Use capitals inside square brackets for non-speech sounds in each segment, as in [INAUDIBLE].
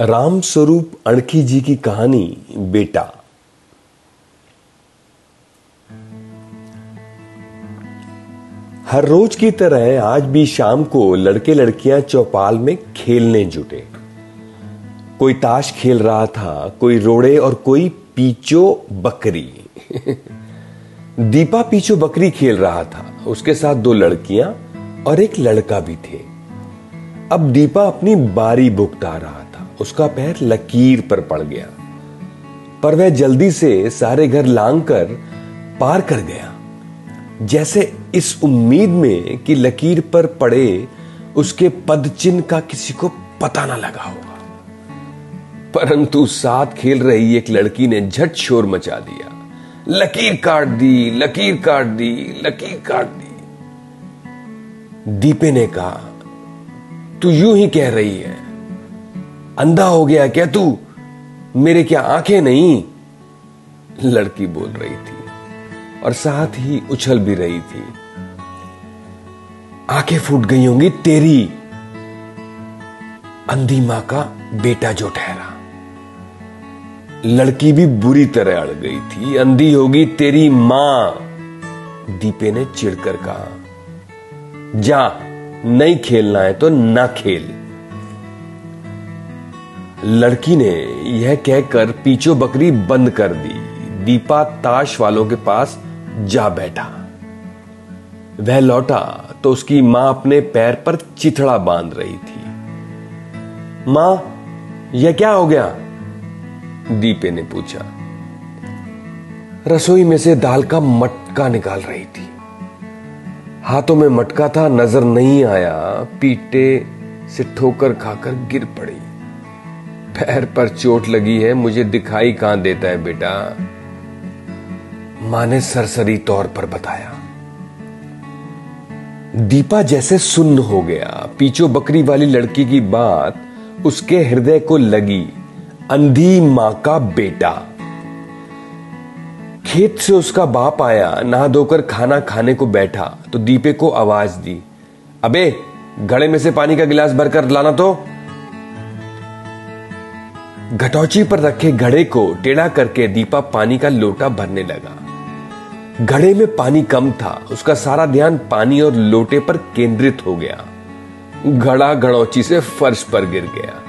राम स्वरूप अणखी जी की कहानी, बेटा। हर रोज की तरह आज भी शाम को लड़के लड़कियाँ चौपाल में खेलने जुटे। कोई ताश खेल रहा था, कोई रोड़े और कोई पीचो बकरी। [LAUGHS] दीपा पीछो बकरी खेल रहा था। उसके साथ दो लड़कियाँ और एक लड़का भी थे। अब दीपा अपनी बारी भुगता रहा उसका पैर लकीर पर पड़ गया। पर वह जल्दी से सारे घर लांग कर पार कर गया। जैसे इस उम्मीद में कि लकीर पर पड़े उसके पद चिन्ह का किसी को पता ना लगा होगा। परंतु साथ खेल रही एक लड़की ने झट शोर मचा दिया। लकीर काट दी, लकीर काट दी, लकीर काट दी। दीपे ने कहा, तू यूँ ही कह रही है। अंधा हो गया क्या तू? मेरे क्या आँखें नहीं? लड़की बोल रही थी और साथ ही उछल भी रही थी। आँखें फूट गई होंगी तेरी। अंधी माँ का बेटा जो ठहरा। लड़की भी बुरी तरह अड़ गई थी। अंधी होगी तेरी माँ। दीपे ने चिड़कर कहा, जा, नहीं खेलना है तो ना खेल। लड़की ने यह कहकर पीछो बकरी बंद कर दी। दीपा ताश वालों के पास जा बैठा। वह लौटा तो उसकी माँ अपने पैर पर चिथड़ा बाँध रही थी। माँ, यह क्या हो गया? दीपे ने पूछा। रसोई में से दाल का मटका निकाल रही थी। हाथों में मटका था, नज़र नहीं आया। पीटे से ठोकर खाकर गिर पड़ी। पैर पर चोट लगी है, मुझे दिखाई कहाँ देता है बेटा? माँ ने सरसरी तौर पर बताया। दीपा जैसे सुन्न हो गया। पीछो बकरी वाली लड़की की बात उसके हृदय को लगी। अंधी माँ का बेटा। खेत से उसका बाप आया, नहा धोकर खाना खाने को बैठा तो दीपे को आवाज़ दी। अबे घड़े में से पानी का गिलास भरकर लाना तो। घटौची पर रखे घड़े को टेढ़ा करके दीपा पानी का लोटा भरने लगा। घड़े में पानी कम था, उसका सारा ध्यान पानी और लोटे पर केंद्रित हो गया। घड़ा घड़ौची से फर्श पर गिर गया।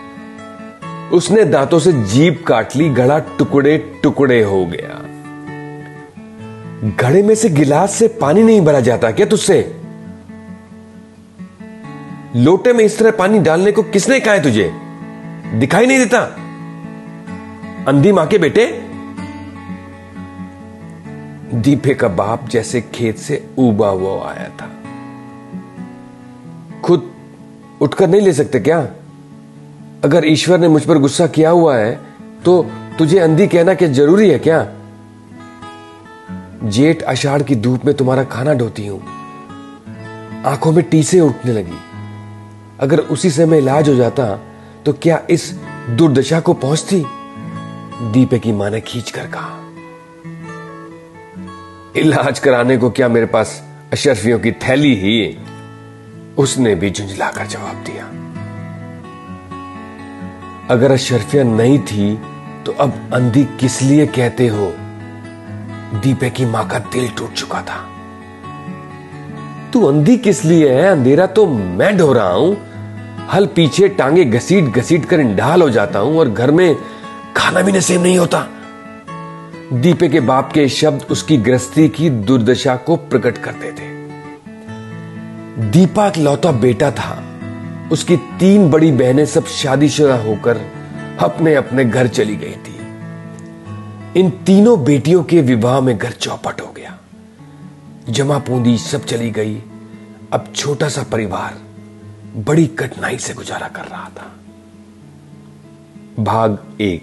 उसने दांतों से जीप काट ली, घड़ा टुकड़े टुकड़े हो गया। घड़े में से गिलास से पानी नहीं भरा जाता क्या तुझसे? लोटे में इस तरह पानी डालने को किसने कहा है तुझे? दिखाई नहीं देता। अंधी माँ के बेटे, दीपे का बाप जैसे खेत से उबा हुआ आया था। खुद उठकर नहीं ले सकते क्या? अगर ईश्वर ने मुझ पर गुस्सा किया हुआ है तो तुझे अंधी कहना क्या ज़रूरी है क्या? जेठ अषाढ़ की धूप में तुम्हारा खाना ढोती हूँ। आँखों में टीसे उठने लगी। अगर उसी समय इलाज हो जाता तो क्या इस दुर्दशा को पहुँचती? दीपे की माँ ने खींच कर कहा, इलाज कराने को क्या मेरे पास अशरफियों की थैली ही? उसने भी झुंझलाकर जवाब दिया, अगर अशरफिया नहीं थी तो अब अंधी किस लिए कहते हो? दीपे की माँ का दिल टूट चुका था। तू अंधी किस लिए है? अंधेरा तो मैं ढो रहा हूँ। हल पीछे टांगे घसीट घसीट कर इंडाल हो जाता हूँ और घर में खाना भी नसीब नहीं होता। दीपे के बाप के शब्द उसकी गृहस्थी की दुर्दशा को प्रकट करते थे। दीपा लौता बेटा था। उसकी तीन बड़ी बहनें सब शादीशुदा होकर अपने अपने घर चली गई थी। इन तीनों बेटियों के विवाह में घर चौपट हो गया। जमा पूंदी सब चली गई। अब छोटा सा परिवार बड़ी कठिनाई से गुजारा कर रहा था। भाग एक।